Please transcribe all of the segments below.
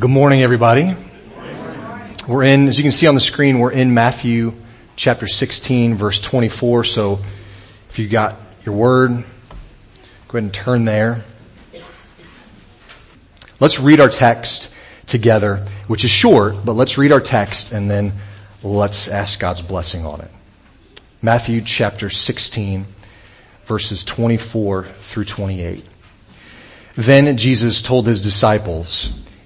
Good morning, everybody. We're in, as you can see on the screen, we're in Matthew chapter 16, verse 24. So if you got your word, go ahead and turn there. Let's read our text together, which is short, but let's read our text and then let's ask God's blessing on it. Matthew chapter 16, verses 24 through 28. Then Jesus told his disciples,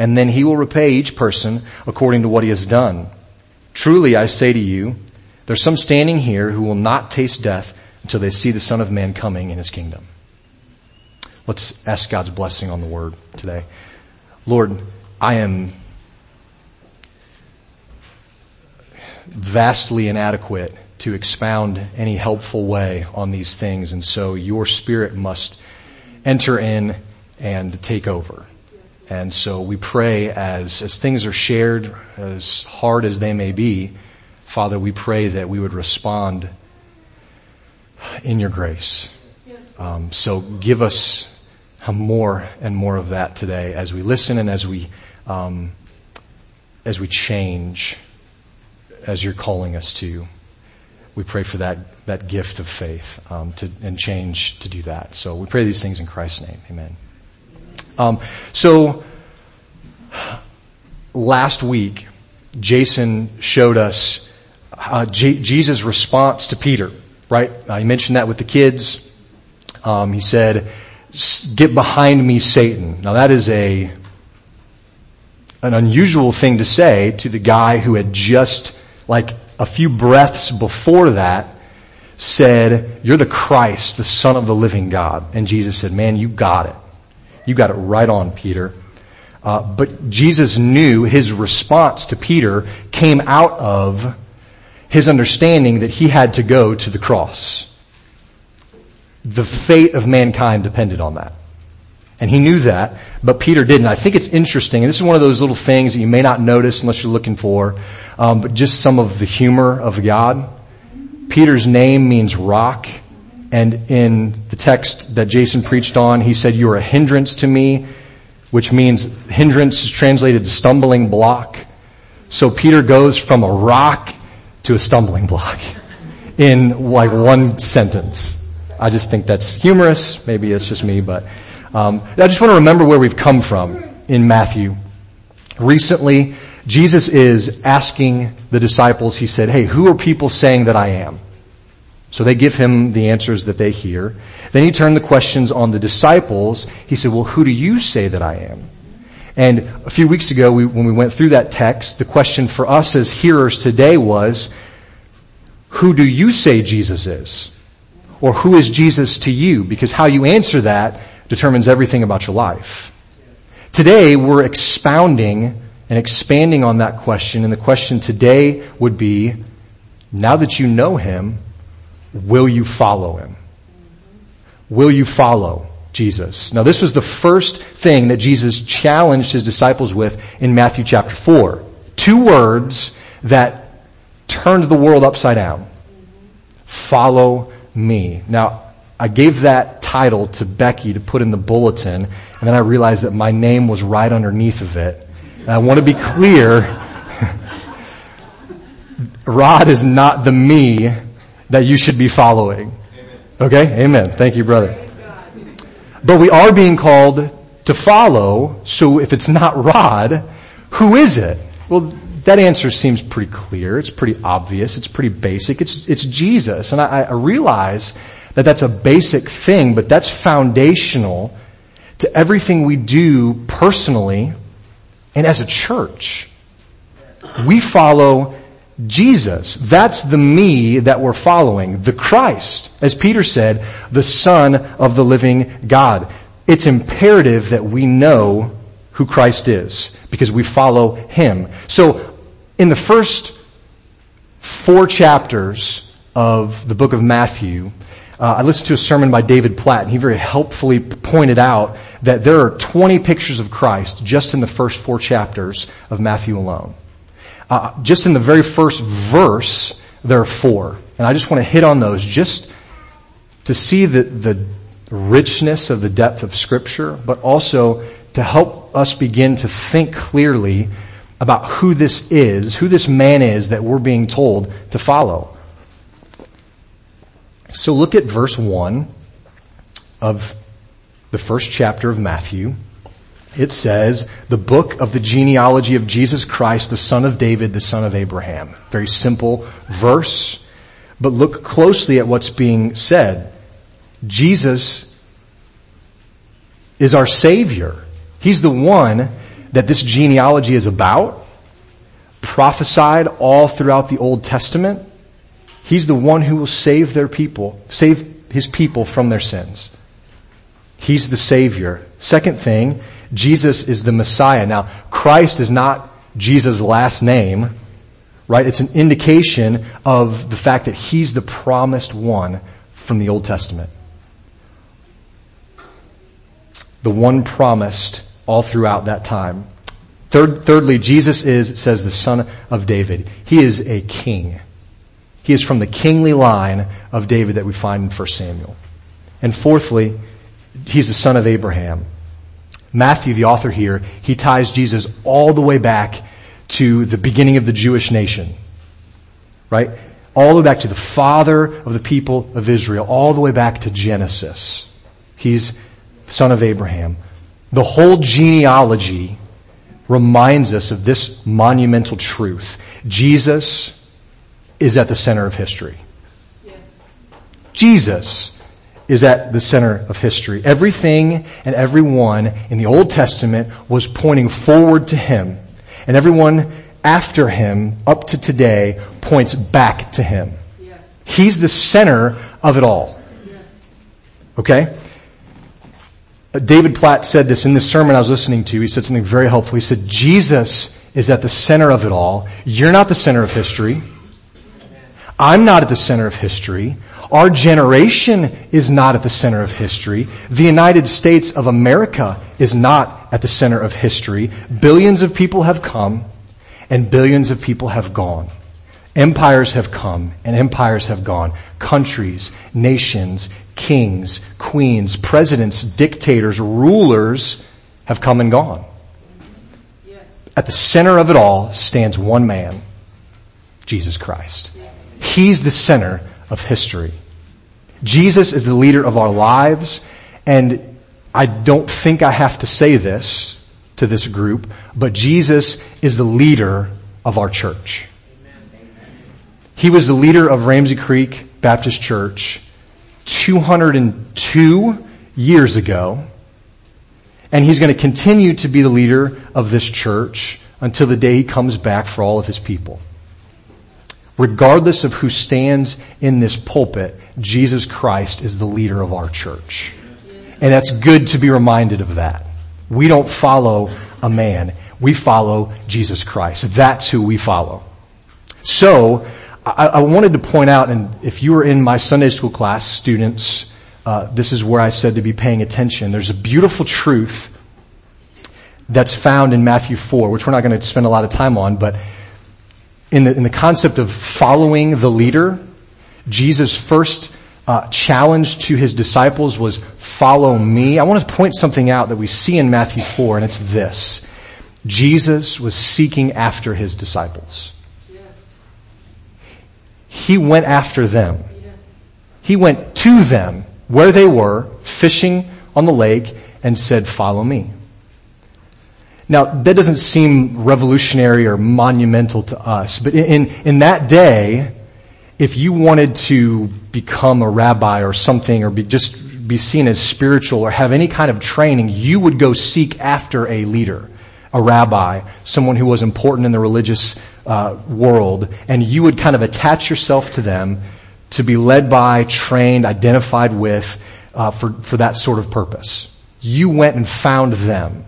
and then he will repay each person according to what he has done. Truly I say to you, there's some standing here who will not taste death until they see the Son of Man coming in his kingdom. Let's ask God's blessing on the word today. Lord, I am vastly inadequate to expound any helpful way on these things, and so your spirit must enter in and take over. And so we pray as, as things are shared, as hard as they may be, Father, we pray that we would respond in your grace. Um, so give us more and more of that today as we listen and as we, um, as we change as you're calling us to. We pray for that, that gift of faith, um, to, and change to do that. So we pray these things in Christ's name. Amen. Um, so last week, Jason showed us uh, J- Jesus' response to Peter. Right? I mentioned that with the kids. Um, he said, "Get behind me, Satan." Now that is a an unusual thing to say to the guy who had just like a few breaths before that said, you're the Christ, the son of the living God. And Jesus said, man, you got it. You got it right on, Peter. Uh, but Jesus knew his response to Peter came out of his understanding that he had to go to the cross. The fate of mankind depended on that. And he knew that, but Peter didn't. I think it's interesting, and this is one of those little things that you may not notice unless you're looking for, um, but just some of the humor of God. Peter's name means rock, and in the text that Jason preached on, he said, you're a hindrance to me, which means hindrance is translated stumbling block. So Peter goes from a rock to a stumbling block in like one sentence. I just think that's humorous. Maybe it's just me, but um, I just want to remember where we've come from in Matthew. Recently, Jesus is asking the disciples, he said, hey, who are people saying that I am? So they give him the answers that they hear. Then he turned the questions on the disciples. He said, well, who do you say that I am? And a few weeks ago, we, when we went through that text, the question for us as hearers today was, who do you say Jesus is? Or who is Jesus to you? Because how you answer that determines everything about your life. Today, we're expounding and expanding on that question, and the question today would be, now that you know Him, Will you follow him? Will you follow Jesus? Now this was the first thing that Jesus challenged his disciples with in Matthew chapter 4. Two words that turned the world upside down. Follow me. Now, I gave that title to Becky to put in the bulletin, and then I realized that my name was right underneath of it. And I want to be clear, Rod is not the me that you should be following. Okay? Amen. Thank you, brother. But we are being called to follow, so if it's not Rod, who is it? Well, that answer seems pretty clear. It's pretty obvious. It's pretty basic. It's, it's Jesus. And I, I realize that that's a basic thing, but that's foundational to everything we do personally and as a church. We follow Jesus. That's the me that we're following. The Christ. As Peter said, the Son of the living God. It's imperative that we know who Christ is because we follow Him. So in the first four chapters of the book of Matthew, uh, I listened to a sermon by David Platt, and he very helpfully pointed out that there are 20 pictures of Christ just in the first four chapters of Matthew alone. Uh, just in the very first verse, there are four. And I just want to hit on those just to see the, the richness of the depth of scripture, but also to help us begin to think clearly about who this is, who this man is that we're being told to follow. So look at verse 1 of the first chapter of Matthew. It says, the book of the genealogy of Jesus Christ, the son of David, the son of Abraham. Very simple verse, but look closely at what's being said. Jesus is our Savior. He's the one that this genealogy is about, prophesied all throughout the Old Testament. He's the one who will save their people, save his people from their sins. He's the Savior. Second thing, Jesus is the Messiah. Now, Christ is not Jesus' last name, right? It's an indication of the fact that He's the promised one from the Old Testament. The one promised all throughout that time. Third, thirdly, Jesus is, says, the son of David. He is a king. He is from the kingly line of David that we find in 1 Samuel. And fourthly, he's the son of Abraham. Matthew, the author here, he ties Jesus all the way back to the beginning of the Jewish nation. Right? All the way back to the father of the people of Israel, all the way back to Genesis. He's son of Abraham. The whole genealogy reminds us of this monumental truth. Jesus is at the center of history. Yes. Jesus is at the center of history. Everything and everyone in the Old Testament was pointing forward to Him. And everyone after Him, up to today, points back to Him. Yes. He's the center of it all. Yes. Okay? Uh, David Platt said this in the sermon I was listening to. He said something very helpful. He said, Jesus is at the center of it all. You're not the center of history. I'm not at the center of history. Our generation is not at the center of history. The United States of America is not at the center of history. Billions of people have come and billions of people have gone. Empires have come and empires have gone. Countries, nations, kings, queens, presidents, dictators, rulers have come and gone. At the center of it all stands one man, Jesus Christ. He's the center of history. Jesus is the leader of our lives, and I don't think I have to say this to this group, but Jesus is the leader of our church. He was the leader of Ramsey Creek Baptist Church 202 years ago, and he's going to continue to be the leader of this church until the day he comes back for all of his people regardless of who stands in this pulpit, Jesus Christ is the leader of our church. And that's good to be reminded of that. We don't follow a man. We follow Jesus Christ. That's who we follow. So, I, I wanted to point out, and if you were in my Sunday school class, students, uh, this is where I said to be paying attention. There's a beautiful truth that's found in Matthew 4, which we're not going to spend a lot of time on, but in the, in the concept of following the leader, Jesus' first uh, challenge to his disciples was follow me. I want to point something out that we see in Matthew 4 and it's this. Jesus was seeking after his disciples. Yes. He went after them. Yes. He went to them where they were fishing on the lake and said, follow me. Now, that doesn't seem revolutionary or monumental to us, but in, in that day, if you wanted to become a rabbi or something or be, just be seen as spiritual or have any kind of training, you would go seek after a leader, a rabbi, someone who was important in the religious uh, world, and you would kind of attach yourself to them to be led by, trained, identified with, uh, for, for that sort of purpose. You went and found them.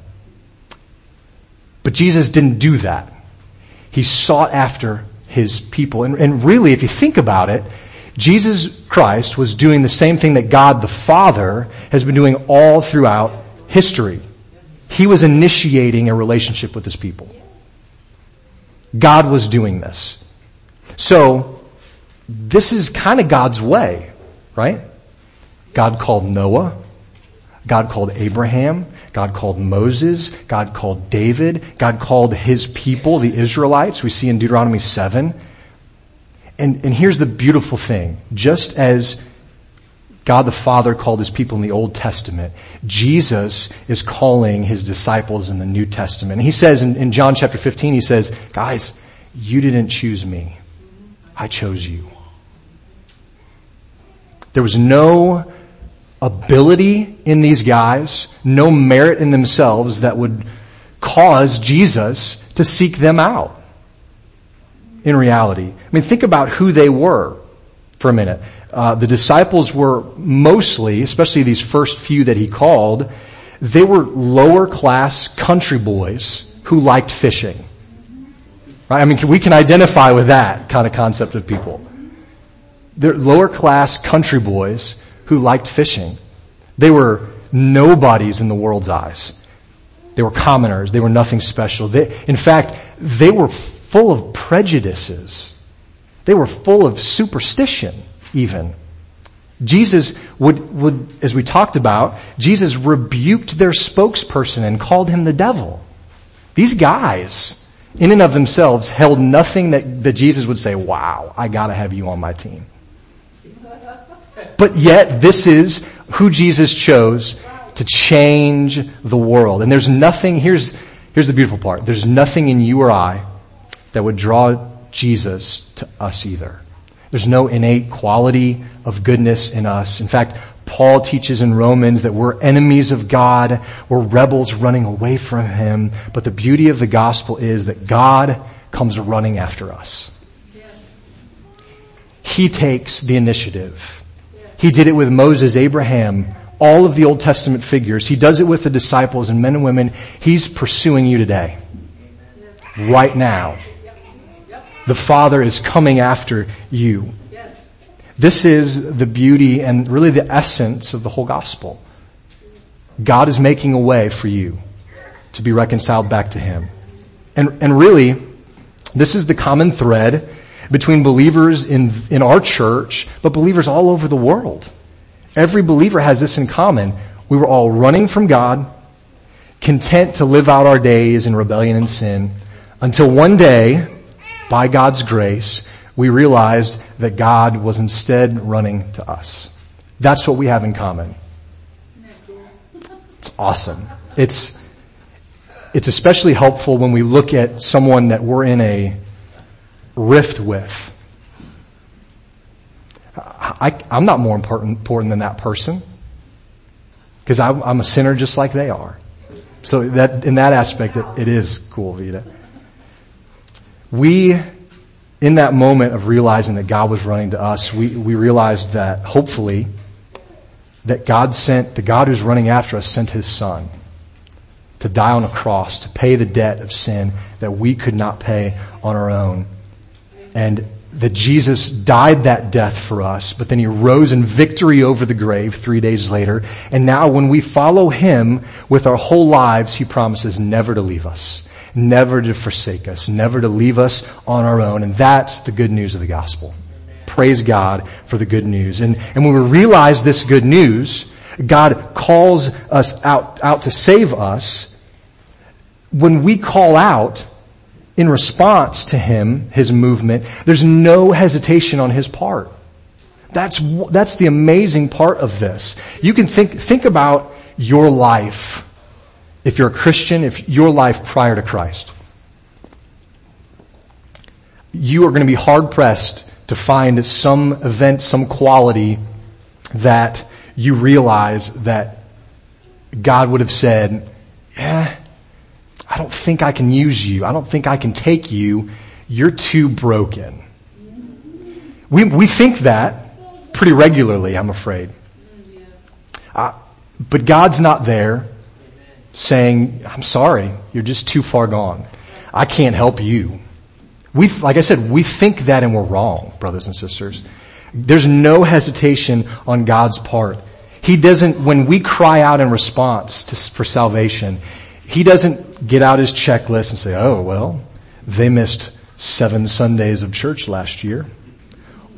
But Jesus didn't do that. He sought after his people. And, and really, if you think about it, Jesus Christ was doing the same thing that God the Father has been doing all throughout history. He was initiating a relationship with his people. God was doing this. So, this is kind of God's way, right? God called Noah. God called Abraham. God called Moses. God called David. God called his people, the Israelites. We see in Deuteronomy 7. And, and here's the beautiful thing. Just as God the Father called his people in the Old Testament, Jesus is calling his disciples in the New Testament. And he says in, in John chapter 15, he says, guys, you didn't choose me. I chose you. There was no ability in these guys, no merit in themselves that would cause Jesus to seek them out. In reality. I mean, think about who they were for a minute. Uh, the disciples were mostly, especially these first few that he called, they were lower class country boys who liked fishing. Right? I mean, we can identify with that kind of concept of people. They're lower class country boys who liked fishing. They were nobodies in the world's eyes. They were commoners. They were nothing special. They, in fact, they were full of prejudices. They were full of superstition, even. Jesus would, would, as we talked about, Jesus rebuked their spokesperson and called him the devil. These guys, in and of themselves, held nothing that, that Jesus would say, wow, I gotta have you on my team. But yet, this is who Jesus chose to change the world. And there's nothing, here's, here's the beautiful part. There's nothing in you or I that would draw Jesus to us either. There's no innate quality of goodness in us. In fact, Paul teaches in Romans that we're enemies of God, we're rebels running away from Him, but the beauty of the gospel is that God comes running after us. He takes the initiative. He did it with Moses, Abraham, all of the Old Testament figures. He does it with the disciples and men and women. He's pursuing you today. Right now. The Father is coming after you. This is the beauty and really the essence of the whole gospel. God is making a way for you to be reconciled back to Him. And, and really, this is the common thread between believers in, in our church, but believers all over the world. Every believer has this in common. We were all running from God, content to live out our days in rebellion and sin, until one day, by God's grace, we realized that God was instead running to us. That's what we have in common. It's awesome. It's, it's especially helpful when we look at someone that we're in a rift with. I, am not more important, important than that person because I'm, I'm, a sinner just like they are. So that in that aspect, it, it is cool, Vita. We, in that moment of realizing that God was running to us, we, we realized that hopefully that God sent, the God who's running after us sent his son to die on a cross to pay the debt of sin that we could not pay on our own and that Jesus died that death for us, but then he rose in victory over the grave three days later. And now when we follow him with our whole lives, he promises never to leave us, never to forsake us, never to leave us on our own. And that's the good news of the gospel. Praise God for the good news. And, and when we realize this good news, God calls us out, out to save us. When we call out, in response to him, his movement, there's no hesitation on his part. That's, that's the amazing part of this. You can think, think about your life. If you're a Christian, if your life prior to Christ. You are going to be hard pressed to find some event, some quality that you realize that God would have said, don't think I can use you. I don't think I can take you. You're too broken. We, we think that pretty regularly, I'm afraid. Uh, but God's not there saying, I'm sorry, you're just too far gone. I can't help you. We, like I said, we think that and we're wrong, brothers and sisters. There's no hesitation on God's part. He doesn't, when we cry out in response to, for salvation, He doesn't get out His checklist and say, oh, well, they missed seven Sundays of church last year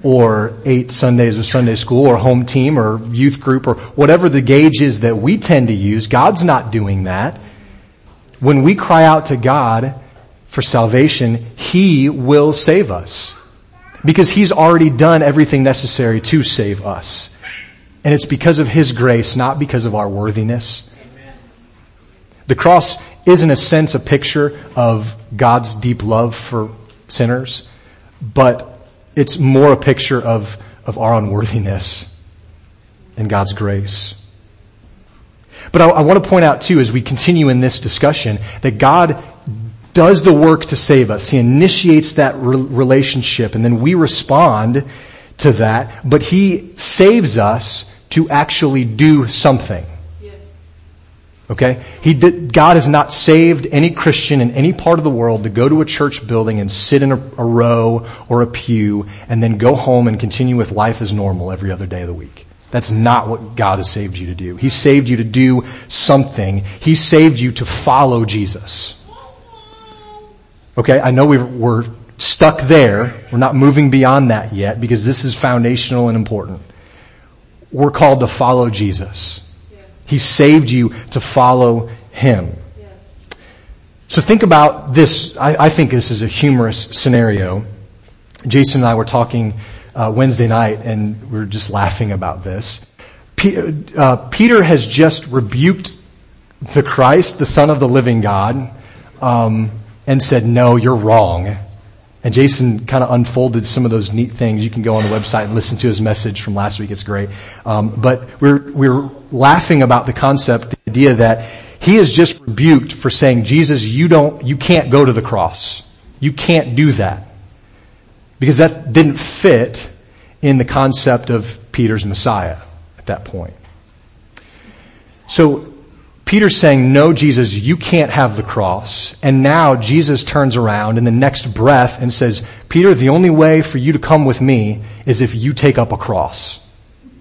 or eight Sundays of Sunday school or home team or youth group or whatever the gauge is that we tend to use. God's not doing that. When we cry out to God for salvation, He will save us. Because He's already done everything necessary to save us. And it's because of His grace, not because of our worthiness. The cross is in a sense a picture of God's deep love for sinners, but it's more a picture of, of our unworthiness and God's grace. But I, I, want to point out too, as we continue in this discussion, that God does the work to save us. He initiates that re- relationship and then we respond to that, but He saves us to actually do something. Okay? He did, God has not saved any Christian in any part of the world to go to a church building and sit in a, a, row or a pew and then go home and continue with life as normal every other day of the week. That's not what God has saved you to do. He saved you to do something. He saved you to follow Jesus. Okay? I know we we're stuck there. We're not moving beyond that yet because this is foundational and important. We're called to follow Jesus. He saved you to follow Him. So think about this. I, I, think this is a humorous scenario. Jason and I were talking uh, Wednesday night, and we were just laughing about this. P- uh, Peter has just rebuked the Christ, the Son of the Living God, um, and said, "No, you're wrong." And Jason kind of unfolded some of those neat things. You can go on the website and listen to his message from last week. It's great. Um, but we're we're laughing about the concept, the idea that he is just rebuked for saying, Jesus, you don't, you can't go to the cross. You can't do that. Because that didn't fit in the concept of Peter's Messiah at that point. So Peter's saying, no, Jesus, you can't have the cross. And now Jesus turns around in the next breath and says, Peter, the only way for you to come with me is if you take up a cross.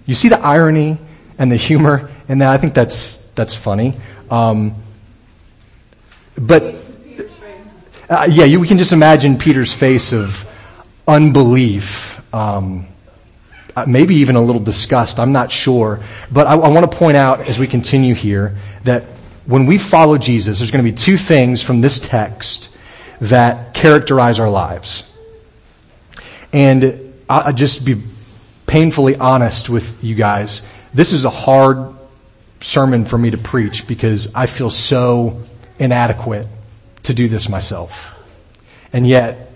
You see the irony and the humor in that? I think that's, that's funny. Um, but, uh, yeah, you, we can just imagine Peter's face of unbelief, um, Uh, maybe even a little disgust. I'm not sure. But I, I want to point out as we continue here that when we follow Jesus, there's going to be two things from this text that characterize our lives. And I'll just be painfully honest with you guys. This is a hard sermon for me to preach because I feel so inadequate to do this myself. And yet,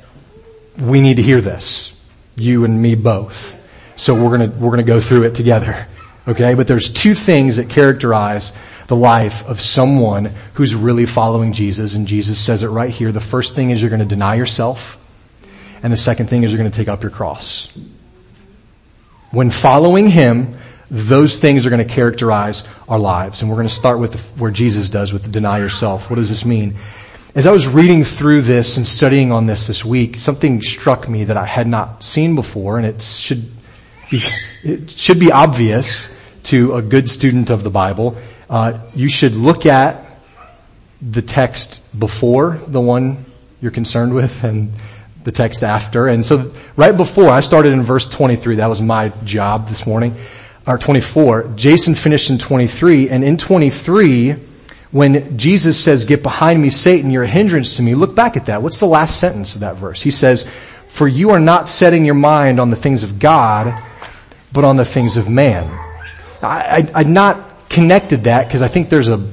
we need to hear this. You and me both. So we're gonna, we're gonna go through it together. Okay? But there's two things that characterize the life of someone who's really following Jesus, and Jesus says it right here. The first thing is you're gonna deny yourself, and the second thing is you're gonna take up your cross. When following Him, those things are going to characterize our lives. And we're going to start with the, where Jesus does with the deny yourself. What does this mean? As I was reading through this and studying on this this week, something struck me that I had not seen before, and it should it should be obvious to a good student of the Bible. Uh, you should look at the text before the one you're concerned with and the text after. And so right before, I started in verse 23. That was my job this morning. Or 24. Jason finished in 23. And in 23, when Jesus says, get behind me, Satan, you're a hindrance to me, look back at that. What's the last sentence of that verse? He says, for you are not setting your mind on the things of God, but on the things of man. I, I, would not connected that because I think there's a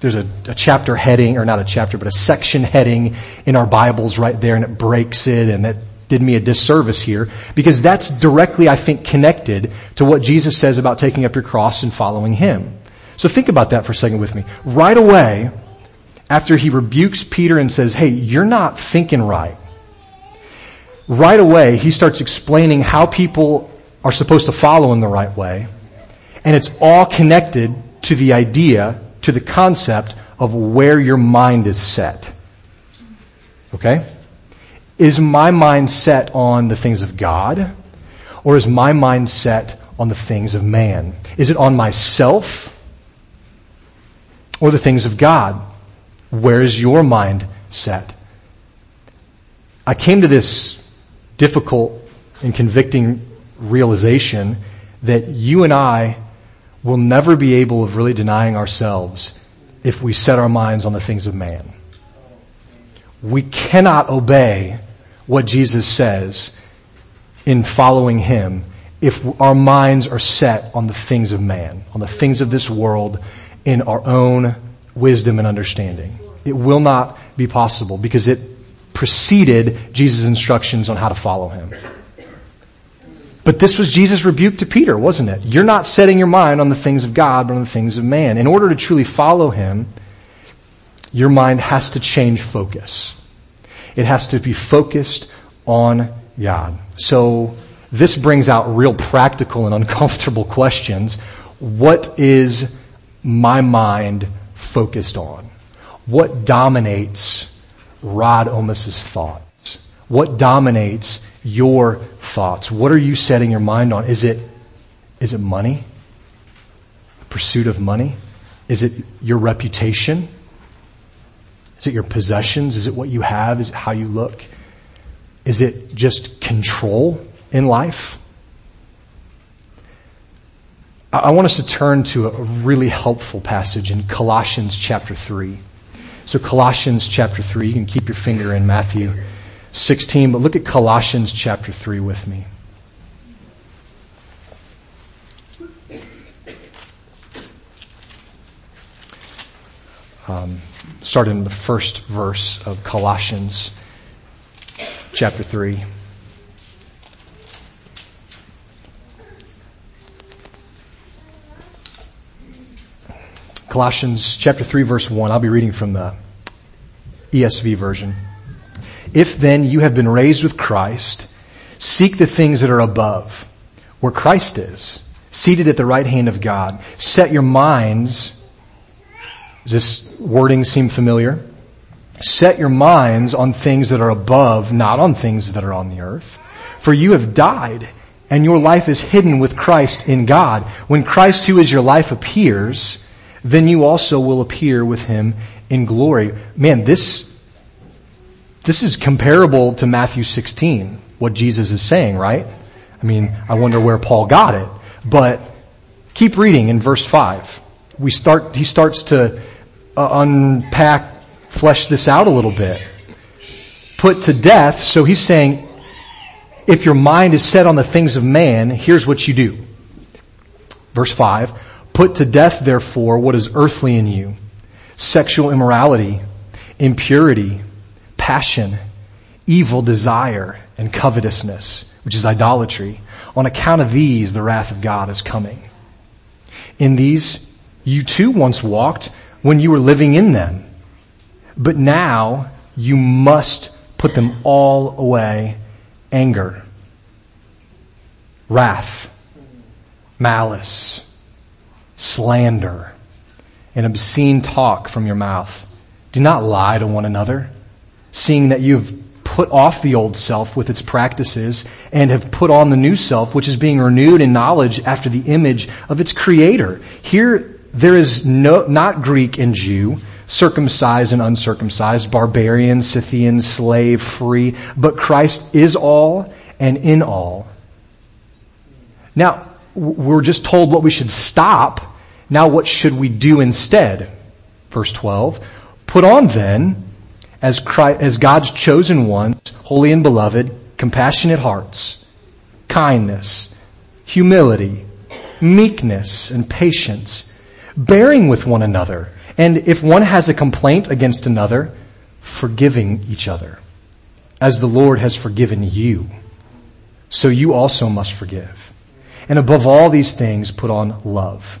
there's a, a, chapter heading, or not a chapter, but a section heading in our Bibles right there, and it breaks it, and that did me a disservice here because that's directly, I think, connected to what Jesus says about taking up your cross and following Him. So think about that for a second with me. Right away, after he rebukes Peter and says, "Hey, you're not thinking right." Right away, he starts explaining how people are supposed to follow in the right way. And it's all connected to the idea, to the concept of where your mind is set. Okay? Is my mind set on the things of God or is my mind set on the things of man? Is it on myself or the things of God? Where is your mind set? I came to this difficult and convicting realization that you and I will never be able of really denying ourselves if we set our minds on the things of man. We cannot obey what Jesus says in following Him if our minds are set on the things of man, on the things of this world in our own wisdom and understanding. It will not be possible because it preceded Jesus' instructions on how to follow Him. But this was Jesus' rebuke to Peter, wasn't it? You're not setting your mind on the things of God, but on the things of man. In order to truly follow Him, your mind has to change focus. It has to be focused on God. So this brings out real practical and uncomfortable questions. What is my mind focused on? What dominates Rod Omis's thoughts? What dominates your thoughts? What are you setting your mind on? Is it, is it money? Pursuit of money? Is it your reputation? Is it your possessions? Is it what you have? Is it how you look? Is it just control in life? I want us to turn to a really helpful passage in Colossians chapter 3. So Colossians chapter 3, you can keep your finger in Matthew 16, but look at Colossians chapter 3 with me. Um, start in the first verse of Colossians chapter 3. Colossians chapter 3 verse 1. I'll be reading from the ESV version. If then you have been raised with Christ, seek the things that are above, where Christ is, seated at the right hand of God. Set your minds, does this wording seem familiar? Set your minds on things that are above, not on things that are on the earth. For you have died, and your life is hidden with Christ in God. When Christ who is your life appears, then you also will appear with him in glory. Man, this, this is comparable to Matthew 16, what Jesus is saying, right? I mean, I wonder where Paul got it, but keep reading in verse 5. We start, he starts to uh, unpack, flesh this out a little bit. Put to death, so he's saying, if your mind is set on the things of man, here's what you do. Verse 5, Put to death, therefore, what is earthly in you. Sexual immorality, impurity, passion, evil desire, and covetousness, which is idolatry. On account of these, the wrath of God is coming. In these, you too once walked when you were living in them. But now, you must put them all away. Anger, wrath, malice, slander, and obscene talk from your mouth. Do not lie to one another, seeing that you've put off the old self with its practices and have put on the new self, which is being renewed in knowledge after the image of its creator. Here, there is no, not Greek and Jew, circumcised and uncircumcised, barbarian, Scythian, slave, free, but Christ is all and in all. Now, we're just told what we should stop now what should we do instead? Verse 12. Put on then, as, Christ, as God's chosen ones, holy and beloved, compassionate hearts, kindness, humility, meekness, and patience, bearing with one another, and if one has a complaint against another, forgiving each other, as the Lord has forgiven you, so you also must forgive. And above all these things, put on love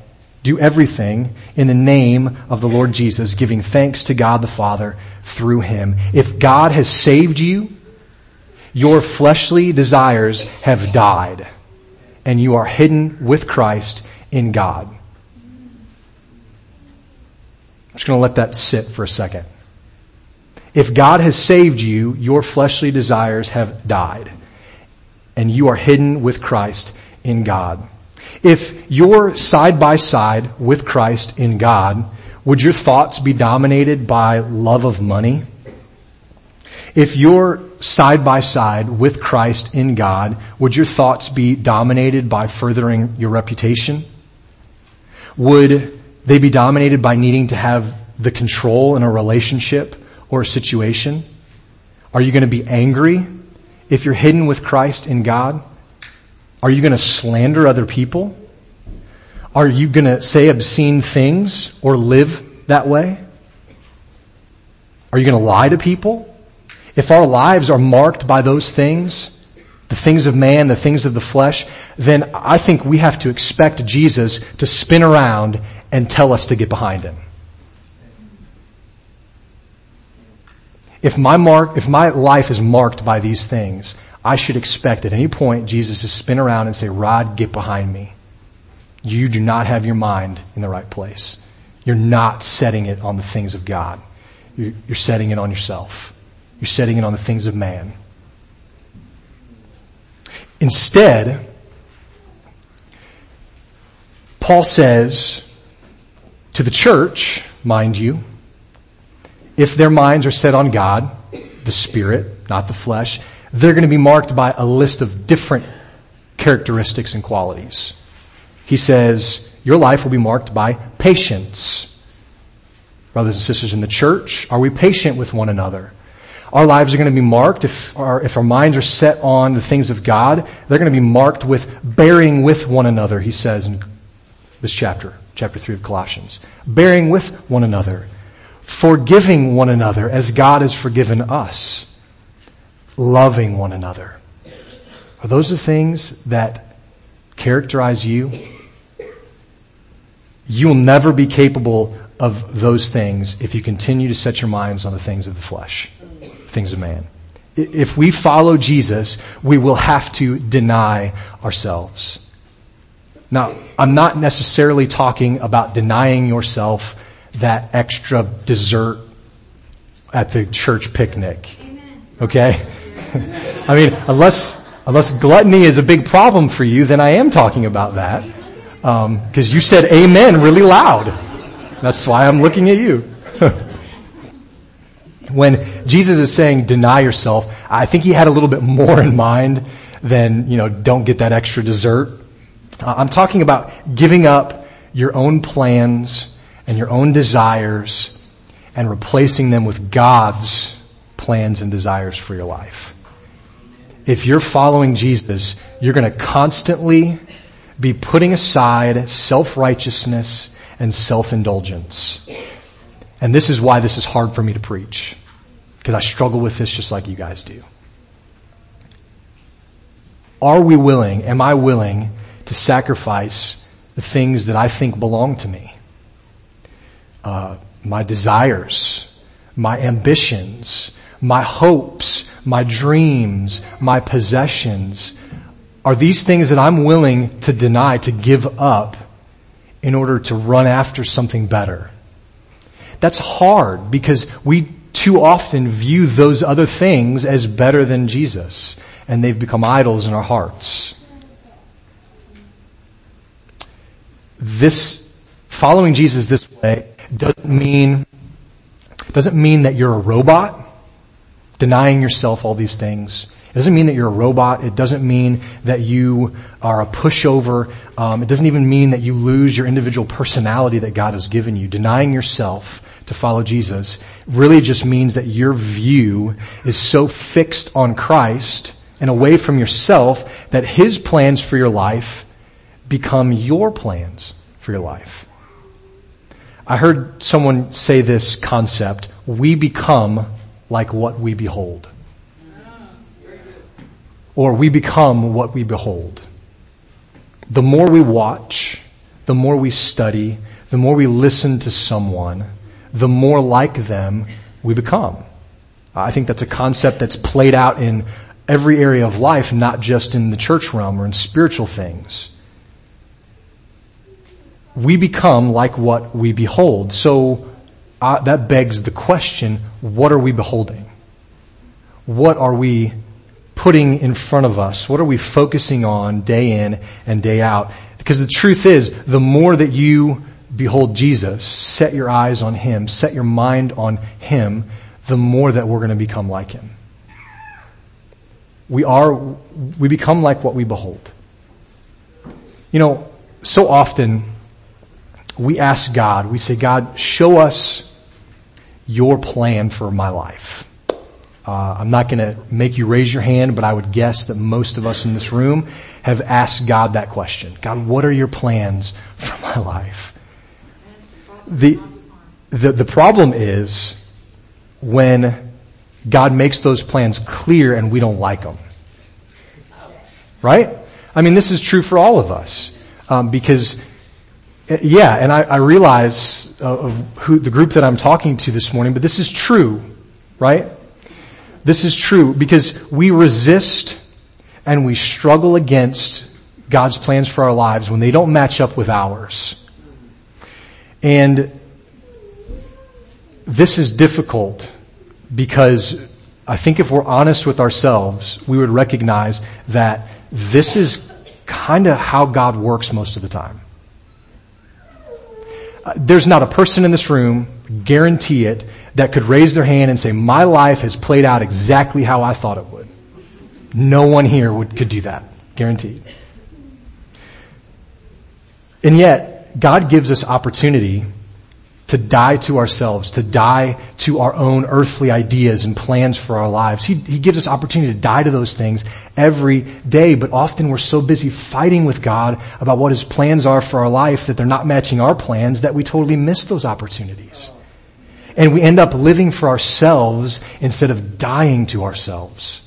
Do everything in the name of the Lord Jesus, giving thanks to God the Father through Him. If God has saved you, your fleshly desires have died and you are hidden with Christ in God. I'm just going to let that sit for a second. If God has saved you, your fleshly desires have died and you are hidden with Christ in God. If you're side by side with Christ in God, would your thoughts be dominated by love of money? If you're side by side with Christ in God, would your thoughts be dominated by furthering your reputation? Would they be dominated by needing to have the control in a relationship or a situation? Are you going to be angry if you're hidden with Christ in God? Are you going to slander other people? Are you going to say obscene things or live that way? Are you going to lie to people? If our lives are marked by those things, the things of man, the things of the flesh, then I think we have to expect Jesus to spin around and tell us to get behind him. If my mark, if my life is marked by these things, I should expect at any point Jesus to spin around and say, Rod, get behind me. You do not have your mind in the right place. You're not setting it on the things of God. You're setting it on yourself. You're setting it on the things of man. Instead, Paul says to the church, mind you, if their minds are set on God, the Spirit, not the flesh, they're going to be marked by a list of different characteristics and qualities. He says, your life will be marked by patience. Brothers and sisters in the church, are we patient with one another? Our lives are going to be marked if our, if our minds are set on the things of God. They're going to be marked with bearing with one another, he says in this chapter, chapter 3 of Colossians. Bearing with one another. Forgiving one another as God has forgiven us loving one another. Are those the things that characterize you? You'll never be capable of those things if you continue to set your minds on the things of the flesh, things of man. If we follow Jesus, we will have to deny ourselves. Now, I'm not necessarily talking about denying yourself that extra dessert at the church picnic. Okay? I mean, unless, unless gluttony is a big problem for you, then I am talking about that. Um, cause you said amen really loud. That's why I'm looking at you. when Jesus is saying deny yourself, I think he had a little bit more in mind than, you know, don't get that extra dessert. Uh, I'm talking about giving up your own plans and your own desires and replacing them with God's plans and desires for your life if you're following Jesus, you're going to constantly be putting aside self-righteousness and self-indulgence. And this is why this is hard for me to preach. Because I struggle with this just like you guys do. Are we willing, am I willing to sacrifice the things that I think belong to me? Uh, my desires, my ambitions, my hopes, my dreams, my possessions, are these things that I'm willing to deny, to give up in order to run after something better. That's hard because we too often view those other things as better than Jesus and they've become idols in our hearts. This, following Jesus this way doesn't mean, doesn't mean that you're a robot denying yourself all these things. It doesn't mean that you're a robot. It doesn't mean that you are a pushover. Um, it doesn't even mean that you lose your individual personality that God has given you. Denying yourself to follow Jesus really just means that your view is so fixed on Christ and away from yourself that His plans for your life become your plans for your life. I heard someone say this concept, we become like what we behold. Or we become what we behold. The more we watch, the more we study, the more we listen to someone, the more like them we become. I think that's a concept that's played out in every area of life, not just in the church realm or in spiritual things. We become like what we behold. So uh, that begs the question, what are we beholding? What are we putting in front of us? What are we focusing on day in and day out? Because the truth is, the more that you behold Jesus, set your eyes on Him, set your mind on Him, the more that we're going to become like Him. We are, we become like what we behold. You know, so often we ask God, we say, God, show us your plan for my life. Uh, I'm not going to make you raise your hand, but I would guess that most of us in this room have asked God that question. God, what are your plans for my life? The, the, the problem is when God makes those plans clear and we don't like them. Right? I mean, this is true for all of us. Um, because, yeah, and I, I realize uh, of who, the group that I'm talking to this morning, but this is true, right? This is true because we resist and we struggle against God's plans for our lives when they don't match up with ours. And this is difficult because I think if we're honest with ourselves, we would recognize that this is kind of how God works most of the time. There's not a person in this room, guarantee it, that could raise their hand and say, my life has played out exactly how I thought it would. No one here would, could do that. Guaranteed. And yet, God gives us opportunity to die to ourselves, to die to our own earthly ideas and plans for our lives. He, he gives us opportunity to die to those things every day, but often we're so busy fighting with God about what His plans are for our life that they're not matching our plans that we totally miss those opportunities. And we end up living for ourselves instead of dying to ourselves.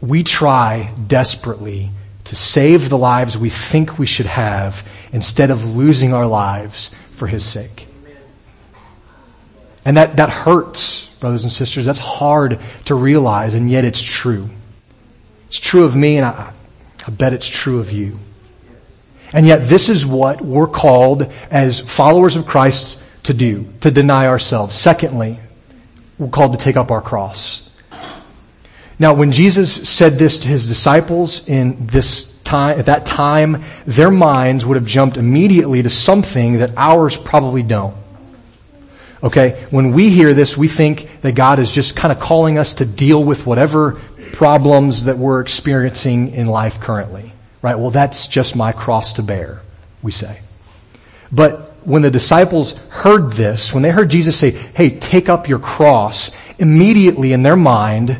We try desperately to save the lives we think we should have instead of losing our lives for His sake. And that, that hurts, brothers and sisters. That's hard to realize, and yet it's true. It's true of me, and I, I bet it's true of you. And yet this is what we're called as followers of Christ to do, to deny ourselves. Secondly, we're called to take up our cross. Now when Jesus said this to his disciples in this time, at that time, their minds would have jumped immediately to something that ours probably don't. Okay, when we hear this, we think that God is just kind of calling us to deal with whatever problems that we're experiencing in life currently. Right? Well, that's just my cross to bear, we say. But when the disciples heard this, when they heard Jesus say, hey, take up your cross, immediately in their mind,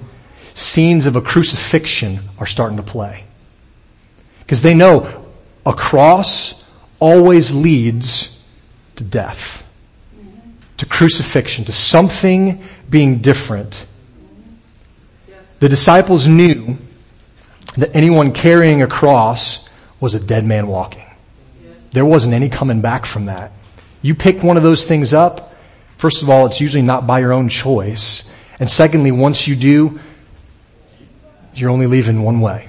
scenes of a crucifixion are starting to play. Because they know a cross always leads to death, to crucifixion, to something being different. The disciples knew that anyone carrying a cross was a dead man walking. There wasn't any coming back from that. You pick one of those things up, first of all, it's usually not by your own choice. And secondly, once you do, you're only leaving one way.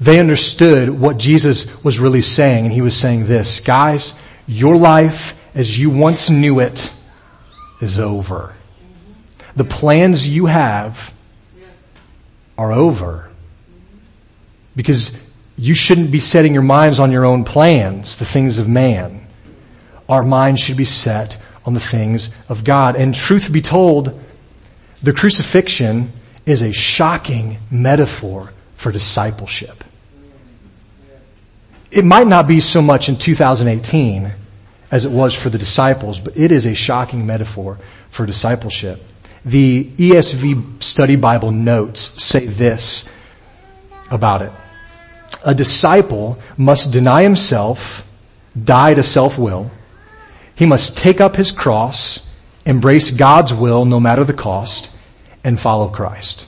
They understood what Jesus was really saying, and he was saying this, guys, your life as you once knew it is over. The plans you have are over. Because you shouldn't be setting your minds on your own plans, the things of man. Our minds should be set on the things of God. And truth be told, the crucifixion is a shocking metaphor for discipleship. It might not be so much in 2018 as it was for the disciples, but it is a shocking metaphor for discipleship. The ESV study Bible notes say this about it. A disciple must deny himself, die to self-will. He must take up his cross, embrace God's will no matter the cost, and follow Christ.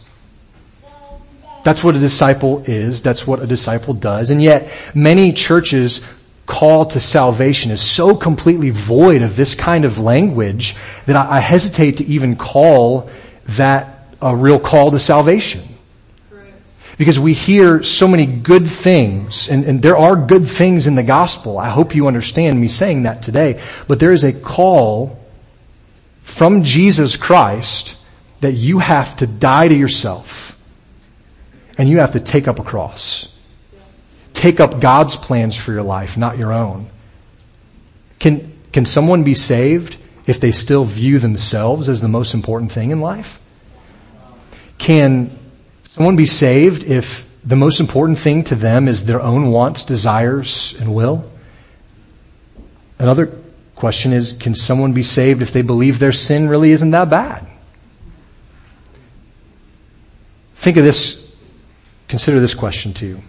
That's what a disciple is. That's what a disciple does. And yet many churches call to salvation is so completely void of this kind of language that I, I hesitate to even call that a real call to salvation. Because we hear so many good things, and, and there are good things in the gospel. I hope you understand me saying that today. But there is a call from Jesus Christ that you have to die to yourself and you have to take up a cross take up God's plans for your life, not your own. Can, can someone be saved if they still view themselves as the most important thing in life? Can someone be saved if the most important thing to them is their own wants, desires, and will? Another question is, can someone be saved if they believe their sin really isn't that bad? Think of this, consider this question too.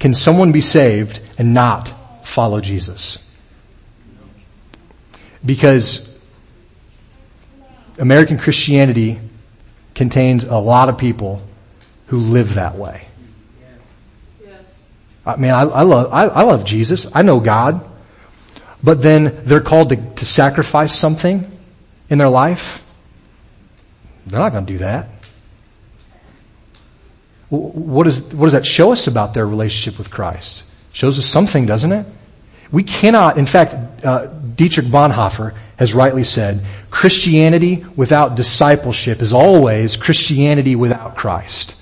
Can someone be saved and not follow Jesus? Because American Christianity contains a lot of people who live that way. I mean, I, I love, I, I, love Jesus. I know God. But then they're called to, to sacrifice something in their life. They're not going to do that. What, is, what does that show us about their relationship with Christ? Shows us something, doesn't it? We cannot, in fact, uh, Dietrich Bonhoeffer has rightly said, Christianity without discipleship is always Christianity without Christ.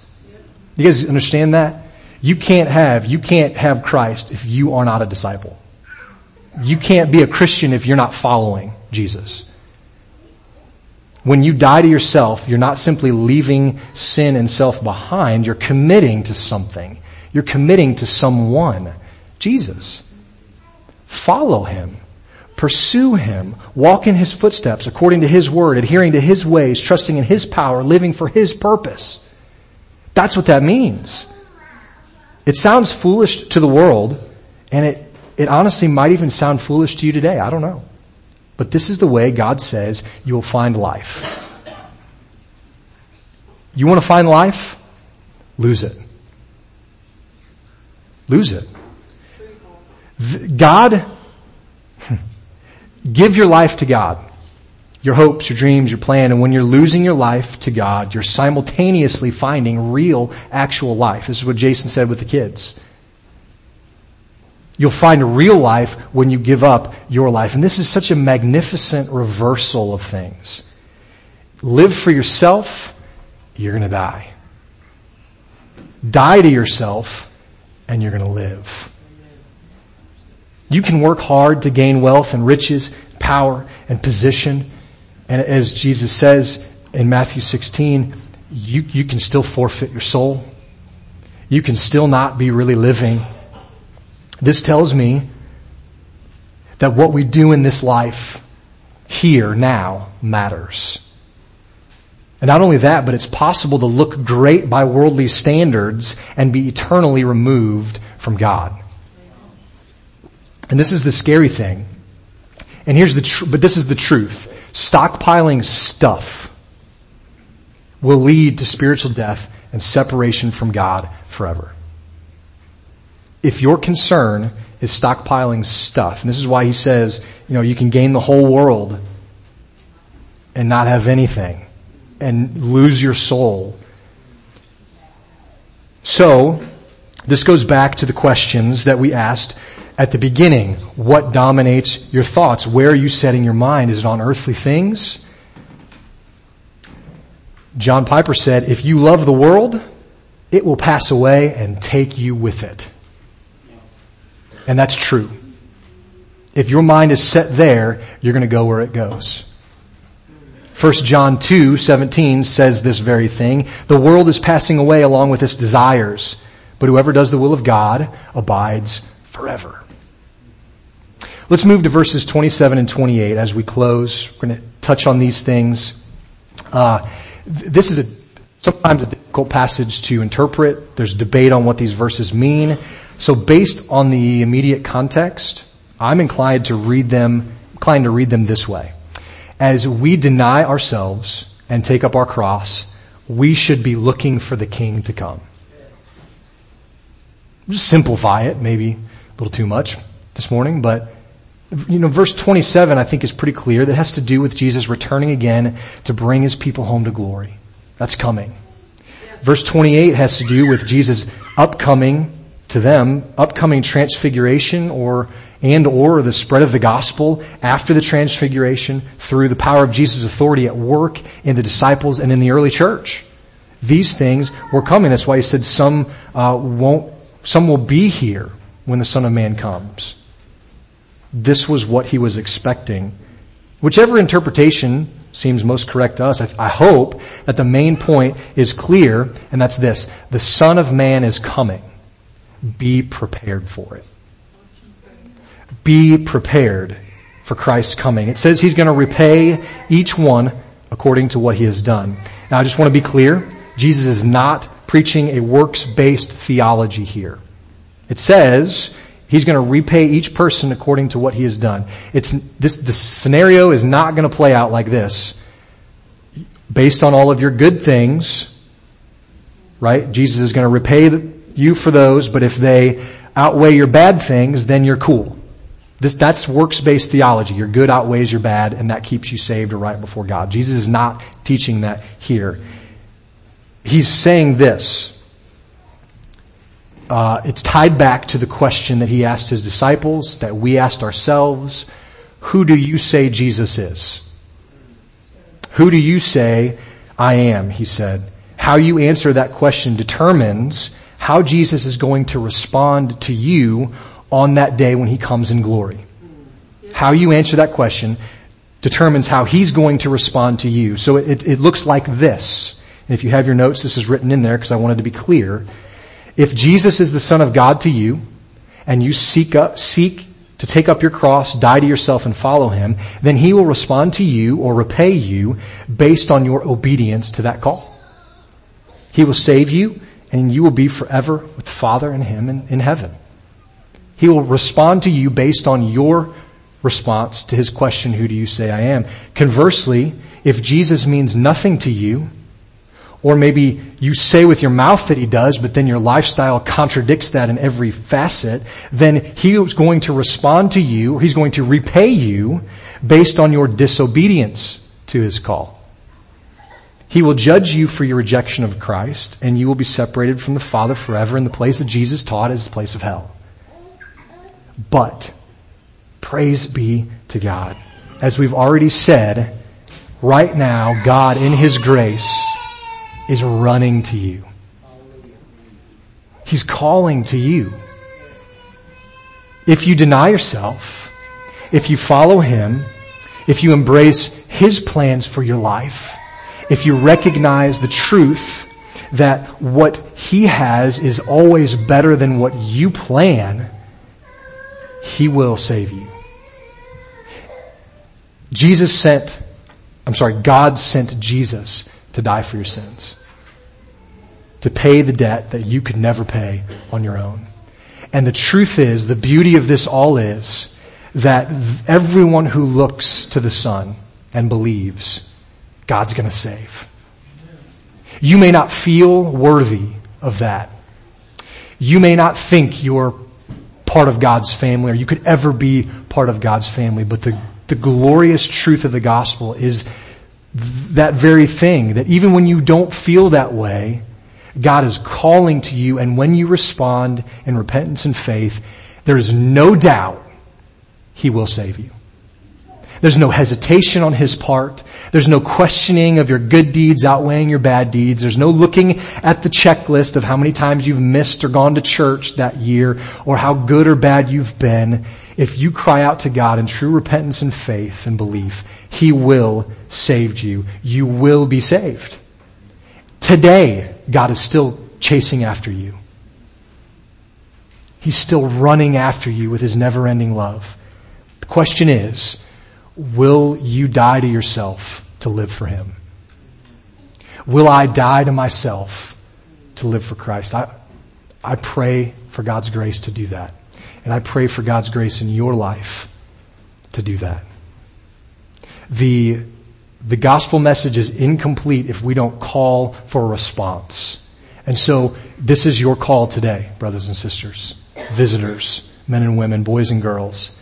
You guys understand that? You can't have, you can't have Christ if you are not a disciple. You can't be a Christian if you're not following Jesus. When you die to yourself, you're not simply leaving sin and self behind, you're committing to something. You're committing to someone. Jesus. Follow Him. Pursue Him. Walk in His footsteps according to His word, adhering to His ways, trusting in His power, living for His purpose. That's what that means. It sounds foolish to the world, and it, it honestly might even sound foolish to you today. I don't know. But this is the way God says you will find life. You want to find life? Lose it. Lose it. God, give your life to God. Your hopes, your dreams, your plan, and when you're losing your life to God, you're simultaneously finding real, actual life. This is what Jason said with the kids. You'll find real life when you give up your life. And this is such a magnificent reversal of things. Live for yourself, you're gonna die. Die to yourself, and you're gonna live. You can work hard to gain wealth and riches, power and position. And as Jesus says in Matthew 16, you, you can still forfeit your soul. You can still not be really living this tells me that what we do in this life here now matters. And not only that, but it's possible to look great by worldly standards and be eternally removed from God. And this is the scary thing. And here's the tr- but this is the truth. Stockpiling stuff will lead to spiritual death and separation from God forever if your concern is stockpiling stuff, and this is why he says, you know, you can gain the whole world and not have anything and lose your soul. So, this goes back to the questions that we asked at the beginning. What dominates your thoughts? Where are you setting your mind? Is it on earthly things? John Piper said, if you love the world, it will pass away and take you with it. And that's true. If your mind is set there, you're going to go where it goes. 1 John 2, 17 says this very thing. The world is passing away along with its desires, but whoever does the will of God abides forever. Let's move to verses 27 and 28 as we close. We're going to touch on these things. Uh, this is a sometimes a difficult passage to interpret. There's debate on what these verses mean. So based on the immediate context, I'm inclined to read them, inclined to read them this way. As we deny ourselves and take up our cross, we should be looking for the king to come. Just simplify it, maybe a little too much this morning, but you know, verse 27 I think is pretty clear. That has to do with Jesus returning again to bring his people home to glory. That's coming. Verse 28 has to do with Jesus upcoming to them, upcoming transfiguration or and or the spread of the gospel after the transfiguration through the power of Jesus' authority at work in the disciples and in the early church. These things were coming. That's why he said some uh, won't, some will be here when the Son of Man comes. This was what he was expecting. Whichever interpretation seems most correct to us, I, I hope that the main point is clear, and that's this. The Son of Man is coming. Be prepared for it be prepared for Christ's coming. It says he's going to repay each one according to what he has done. Now I just want to be clear. Jesus is not preaching a works-based theology here. It says he's going to repay each person according to what he has done. It's, this, the scenario is not going to play out like this. Based on all of your good things, right? Jesus is going to repay you for those, but if they outweigh your bad things, then you're cool. This, that's works-based theology. Your good outweighs your bad and that keeps you saved or right before God. Jesus is not teaching that here. He's saying this. Uh, it's tied back to the question that he asked his disciples, that we asked ourselves, who do you say Jesus is? Who do you say I am? He said. How you answer that question determines how Jesus is going to respond to you on that day when he comes in glory. How you answer that question determines how he's going to respond to you. So it, it looks like this. And if you have your notes, this is written in there because I wanted to be clear. If Jesus is the Son of God to you, and you seek up, seek to take up your cross, die to yourself and follow him, then he will respond to you or repay you based on your obedience to that call. He will save you and you will be forever with Father and him in, in heaven. He will respond to you based on your response to his question, who do you say I am? Conversely, if Jesus means nothing to you, or maybe you say with your mouth that he does, but then your lifestyle contradicts that in every facet, then he is going to respond to you, or he's going to repay you based on your disobedience to his call. He will judge you for your rejection of Christ, and you will be separated from the Father forever in the place that Jesus taught is the place of hell. But, praise be to God. As we've already said, right now, God in His grace is running to you. He's calling to you. If you deny yourself, if you follow Him, if you embrace His plans for your life, if you recognize the truth that what He has is always better than what you plan, he will save you. Jesus sent, I'm sorry, God sent Jesus to die for your sins. To pay the debt that you could never pay on your own. And the truth is, the beauty of this all is that everyone who looks to the Son and believes, God's gonna save. You may not feel worthy of that. You may not think you're part of God's family or you could ever be part of God's family. But the, the glorious truth of the gospel is that very thing that even when you don't feel that way, God is calling to you and when you respond in repentance and faith, there is no doubt He will save you. There's no hesitation on His part. There's no questioning of your good deeds outweighing your bad deeds. There's no looking at the checklist of how many times you've missed or gone to church that year or how good or bad you've been. If you cry out to God in true repentance and faith and belief, He will save you. You will be saved. Today, God is still chasing after you. He's still running after you with His never-ending love. The question is, Will you die to yourself to live for Him? Will I die to myself to live for Christ? I, I pray for God's grace to do that. And I pray for God's grace in your life to do that. The the gospel message is incomplete if we don't call for a response. And so this is your call today, brothers and sisters, visitors, men and women, boys and girls.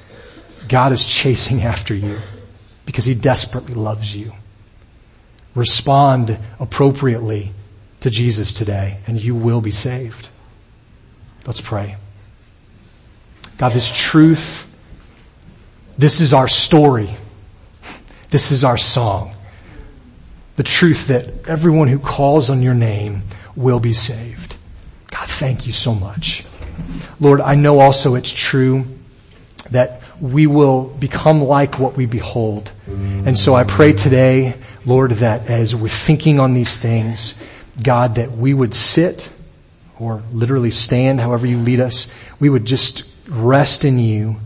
God is chasing after you because he desperately loves you. Respond appropriately to Jesus today and you will be saved. Let's pray. God, this truth, this is our story. This is our song. The truth that everyone who calls on your name will be saved. God, thank you so much. Lord, I know also it's true that we will become like what we behold. And so I pray today, Lord, that as we're thinking on these things, God, that we would sit or literally stand, however you lead us, we would just rest in you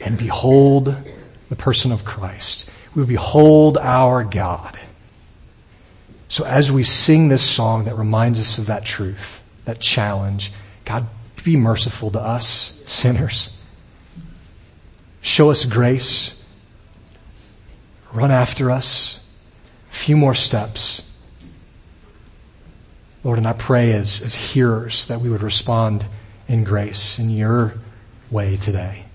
and behold the person of Christ. We would behold our God. So as we sing this song that reminds us of that truth, that challenge, God, be merciful to us sinners. Show us grace. Run after us. A few more steps. Lord, and I pray as, as hearers that we would respond in grace in your way today.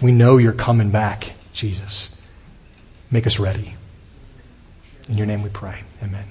We know you're coming back, Jesus. Make us ready. In your name we pray. Amen.